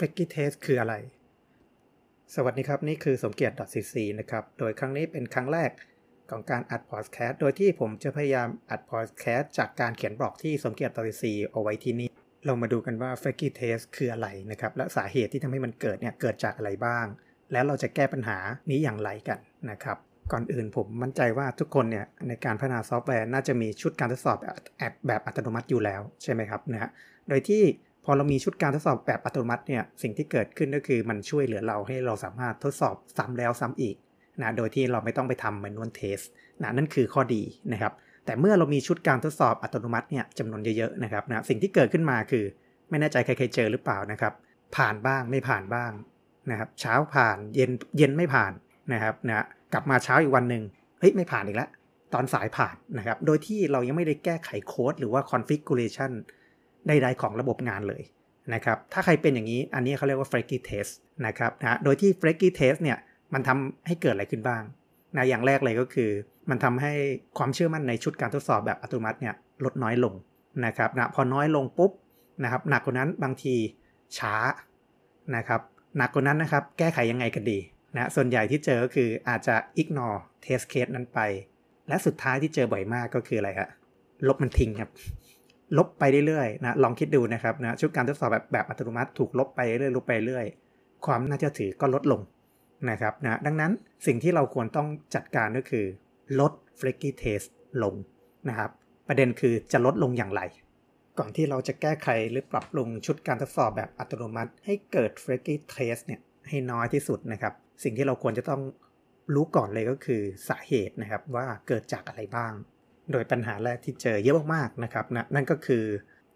Flaky Test คืออะไร สวัสดีครับ นี่คือสมเกียรติ .cc นะครับ โดยครั้งนี้เป็นครั้งแรกของการอัดพอดแคสต์ โดยที่ผมจะพยายามอัดพอดแคสต์จากการเขียนบล็อกที่สมเกียรติ .cc เอาไว้ที่นี่ เรามาดูกันว่า Flaky Test คืออะไรนะครับ และสาเหตุที่ทำให้มันเกิดเนี่ยเกิดจากอะไรบ้าง แล้วเราจะแก้ปัญหานี้อย่างไรกันนะครับ ก่อนอื่นผมมั่นใจว่าทุกคนเนี่ยในการพัฒนาซอฟต์แวร์น่าจะมีชุดการทดสอบแบบแบบอัตโนมัติอยู่แล้วใช่ไหมครับนะฮะ โดยที่ พอเรามีชุดการทดสอบแบบอัตโนมัติเนี่ยสิ่งที่เกิดขึ้นก็คือมันช่วยเหลือเราให้เราสามารถทดสอบซ้ำแล้วซ้ำอีกนะโดยที่เราไม่ต้องไปทำ manual test นะนั่นคือข้อดีนะครับ แต่เมื่อเรามีชุดการทดสอบอัตโนมัติเนี่ยจำนวนเยอะๆนะครับนะสิ่งที่เกิดขึ้นมาคือ ไม่แน่ใจใครเคยเจอหรือเปล่านะครับ ผ่านบ้างไม่ผ่านบ้างนะครับ เช้าผ่านเย็นเย็นไม่ผ่านนะครับนะกลับมาเช้าอีกวันหนึ่งเฮ้ยไม่ผ่านอีกแล้วตอนสายผ่านนะครับ โดยที่เรายังไม่ได้แก้ไขโค้ดหรือว่า configuration ใดๆของระบบงานเลยนะครับ ถ้าใครเป็นอย่างนี้อันนี้เขาเรียกว่า flaky test นะครับนะโดยที่ flaky test เนี่ยมันทำให้เกิดอะไรขึ้นบ้างนะอย่างแรกเลยก็คือ มันทำให้ความเชื่อมั่นในชุดการทดสอบแบบอัตโนมัติเนี่ยลดน้อยลงนะครับนะพอน้อยลงปุ๊บนะครับหนักกว่านั้นบางทีช้านะครับหนักกว่านั้นนะครับแก้ไขยังไงกันดีนะส่วนใหญ่ที่เจอก็คืออาจจะ ignore test case นั้นไป และสุดท้ายที่เจอบ่อยมากก็คืออะไรฮะลบมันทิ้งครับ ลบไปเรื่อยๆนะลองคิดดูนะครับนะชุดการทดสอบแบบแบบอัตโนมัติถูกลบไปเรื่อยลบไปเรื่อยความน่าเชื่อถือก็ลดลงนะครับนะดังนั้นสิ่งที่เราควรต้องจัดการก็คือ ลด flaky test ลงนะครับ ประเด็นคือจะลดลงอย่างไร ก่อนที่เราจะแก้ไขหรือปรับปรุงชุดการทดสอบแบบอัตโนมัติ ให้เกิด flaky test เนี่ยให้น้อยที่สุดนะครับ สิ่งที่เราควรจะต้องรู้ก่อนเลยก็คือสาเหตุนะครับว่าเกิดจากอะไรบ้าง โดยปัญหาแรกที่เจอเยอะมากๆนะครับนะนั่นก็คือ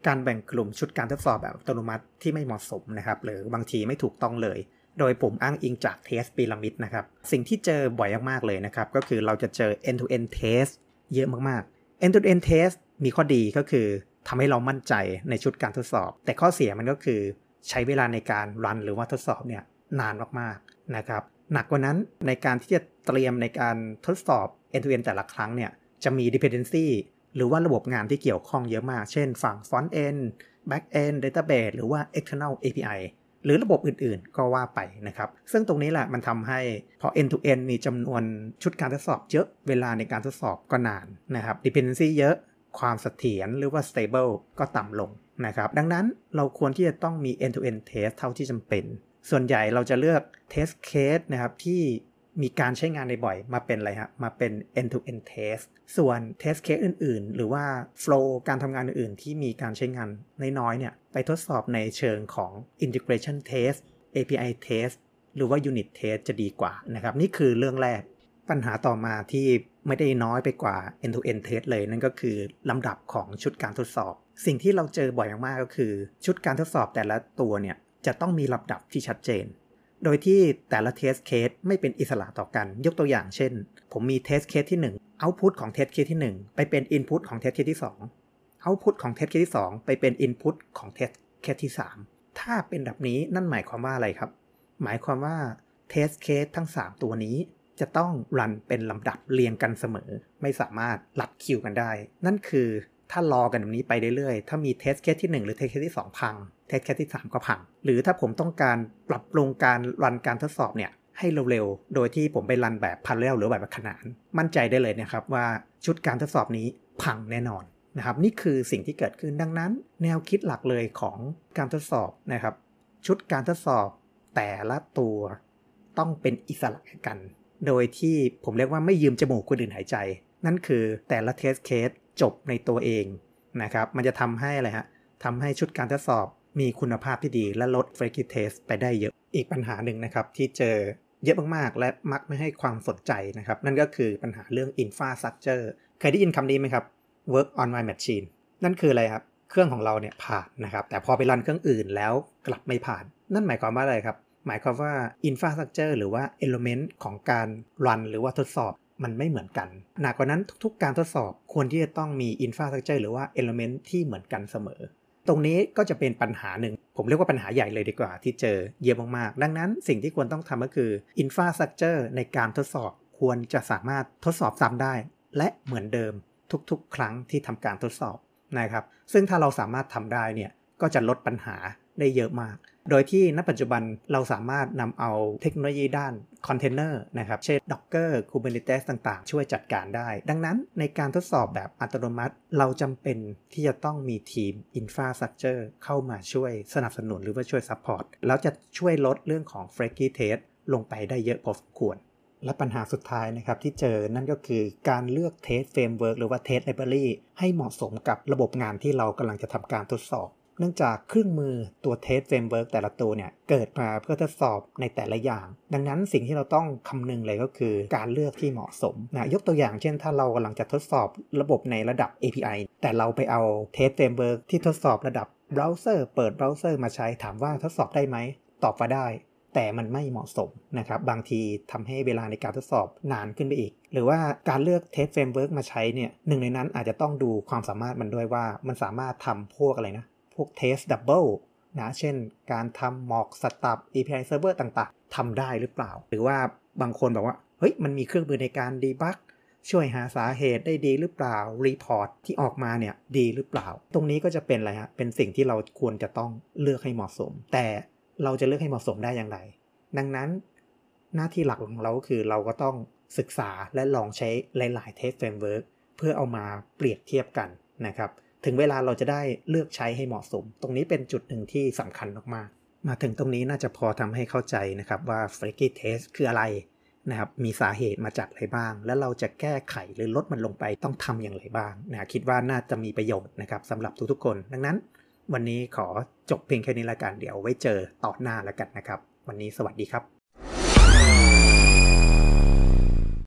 การแบ่งกลุ่มชุดการทดสอบแบบอัตโนมัติที่ไม่เหมาะสมนะครับ หรือบางทีไม่ถูกต้องเลย โดยผมอ้างอิงจากเทสพีระมิดนะครับ สิ่งที่เจอบ่อยมากๆเลยนะครับ ก็คือเราจะเจอ end to end test เยอะมากๆ end to end test มีข้อดีก็คือทำให้เรามั่นใจในชุดการทดสอบ แต่ข้อเสียมันก็คือใช้เวลาในการรันหรือว่าทดสอบเนี่ยนานมากๆนะครับ หนักกว่านั้นในการที่จะเตรียมในการทดสอบ end to end แต่ละครั้งเนี่ย จะมี dependency หรือว่าระบบงานที่เกี่ยวข้องเยอะมาก เช่นฝั่ง front end back end database หรือว่า external API หรือระบบอื่นๆ ก็ว่าไปนะครับ ซึ่งตรงนี้แหละมันทำให้พอ end to end มีจำนวนชุดการทดสอบเยอะ เวลาในการทดสอบก็นานนะครับ dependency เยอะความเสถียรหรือว่า stable ก็ต่ำลงนะครับ ดังนั้นเราควรที่จะต้องมี end to end test เท่าที่จำเป็น ส่วนใหญ่เราจะเลือก test case นะครับที่ มีการใช้งานในบ่อยมาเป็นอะไรฮะ มาเป็น end to end test ส่วน test case อื่น ๆ หรือว่า flow การทำงานอื่น ๆ ที่มีการใช้งานน้อยๆเนี่ยไปทดสอบในเชิงของ integration test API test หรือว่า unit test จะดีกว่านะครับ นี่คือเรื่องแรกปัญหาต่อมาที่ไม่ได้น้อยไปกว่า end to end test เลย นั่นก็คือลำดับของชุดการทดสอบ สิ่งที่เราเจอบ่อยมากๆก็คือ ชุดการทดสอบแต่ละตัวเนี่ยจะต้องมีลำดับที่ชัดเจน โดยที่แต่ละ test case ไม่เป็นอิสระต่อกัน ยกตัวอย่างเช่น ผมมี test case ที่1 Output ของ test case ที่ 1 ไปเป็น Input ของ test case ที่ 2 Output ของ test case ที่ 2 ไปเป็น Input ของ test case ที่ 3 ถ้าเป็นแบบนี้นั่นหมายความว่าอะไรครับ หมายความว่า test case ทั้ง 3 ตัวนี้จะต้องรันเป็นลำดับเรียงกันเสมอ ไม่สามารถลัดคิวกันได้ นั่นคือถ้ารอกันแบบนี้ไปเรื่อยๆ ถ้ามี test case ที่ 1 หรือ test case ที่ 2 พัง test case ที่ 3 ก็พัง หรือถ้าผมต้องการปรับปรุงการรันการทดสอบเนี่ยให้เร็วๆ โดยที่ผมไปรันแบบ parallel หรือแบบขนาน มั่นใจได้เลยนะครับว่าชุดการทดสอบนี้พังแน่นอนนะครับนี่คือสิ่งที่เกิดขึ้นดังนั้น แนวคิดหลักเลยของการทดสอบนะครับ ชุดการทดสอบแต่ละตัวต้องเป็นอิสระกัน โดยที่ผมเรียกว่าไม่ยืมจมูกคนอื่นหายใจ นั่นคือแต่ละเทสเคสจบในตัวเองนะครับมันจะทำให้อะไรฮะทำให้ชุดการทดสอบ มีคุณภาพที่ดีและลด flaky test ไปได้เยอะ อีกปัญหาหนึ่งนะครับที่เจอเยอะมากๆ และมักไม่ให้ความสนใจนะครับ นั่นก็คือปัญหาเรื่อง infrastructure เคยได้ยินคำนี้ไหมครับ work on my machine นั่นคืออะไรครับ เครื่องของเราเนี่ยผ่านนะครับ แต่พอไปรันเครื่องอื่นแล้วกลับไม่ผ่าน นั่นหมายความว่าอะไรครับ หมายความว่า infrastructure หรือว่า element ของการรันหรือว่าทดสอบมันไม่เหมือนกัน หนักกว่านั้นทุกๆ การทดสอบควรที่จะต้องมี infrastructure หรือว่า environment ที่เหมือนกันเสมอ ตรงนี้ก็จะเป็นปัญหาหนึ่ง ผมเรียกว่าปัญหาใหญ่เลยดีกว่าที่เจอเยอะมากๆ ดังนั้นสิ่งที่ควรต้องทำก็คือ infrastructure ในการทดสอบควรจะสามารถทดสอบซ้ำได้ และเหมือนเดิมทุกๆ ครั้งที่ทำการทดสอบนะครับ ซึ่งถ้าเราสามารถทำได้เนี่ยก็จะลดปัญหาได้เยอะมาก โดยที่ณปัจจุบันเราสามารถนำเอาเทคโนโลยีด้านคอนเทนเนอร์นะครับ เช่น Docker Kubernetes ต่างๆ ช่วยจัดการได้ ดังนั้นในการทดสอบแบบอัตโนมัติ เราจำเป็นที่จะต้องมีทีม Infrastructure เข้ามาช่วยสนับสนุนหรือว่าช่วย Support แล้วจะช่วยลดเรื่องของ Flaky Test ลงไปได้เยอะพอสมควร และปัญหาสุดท้ายนะครับที่เจอนั่นก็คือการเลือก test framework หรือว่า test library ให้เหมาะสมกับระบบงานที่เรากำลังจะทำการทดสอบ เนื่องจากเครื่องมือตัว test framework แต่ละตัวเนี่ย เกิดมาเพื่อทดสอบในแต่ละอย่าง ดังนั้นสิ่งที่เราต้องคำนึงเลยก็คือการเลือกที่เหมาะสมนะยกตัวอย่างเช่นถ้าเรากำลังจะทดสอบระบบในระดับ API แต่เราไปเอา test framework ที่ทดสอบระดับเบราว์เซอร์เปิดเบราว์เซอร์มาใช้ถามว่าทดสอบได้ไหมตอบว่าได้แต่มันไม่เหมาะสมนะครับ บางทีทำให้เวลาในการทดสอบนานขึ้นไปอีก หรือว่าการเลือก test framework มาใช้เนี่ยหนึ่งในนั้นอาจจะต้องดูความสามารถมันด้วยว่ามันสามารถทำพวกอะไรนะ พวก test double นะเช่นการทำ mock setup API server ต่างๆทำได้หรือเปล่า หรือว่าบางคนบอกว่าเฮ้ยมันมีเครื่องมือในการ debug ช่วยหาสาเหตุได้ดีหรือเปล่า report ที่ออกมาเนี่ยดีหรือเปล่า ตรงนี้ก็จะเป็นอะไรฮะเป็นสิ่งที่เราควรจะต้องเลือกให้เหมาะสม แต่เราจะเลือกให้เหมาะสมได้อย่างไร ดังนั้นหน้าที่หลักของเราก็คือเราก็ต้องศึกษาและลองใช้หลายๆ test framework เพื่อเอามาเปรียบเทียบกันนะครับ ถึงเวลาเราจะได้เลือกใช้ให้เหมาะสม ตรงนี้เป็นจุดหนึ่งที่สำคัญมากๆ มาถึงตรงนี้น่าจะพอทำให้เข้าใจนะครับว่า flaky test คืออะไรนะครับมีสาเหตุมาจากอะไรบ้าง แล้วเราจะแก้ไขหรือลดมันลงไปต้องทำอย่างไรบ้างนะคิดว่าน่าจะมีประโยชน์นะครับสำหรับทุกๆคน ดังนั้น วันนี้ขอจบเพียงแค่นี้ละกันเดี๋ยวไว้เจอต่อหน้าล้วกันนะครับ วันนี้สวัสดีครับ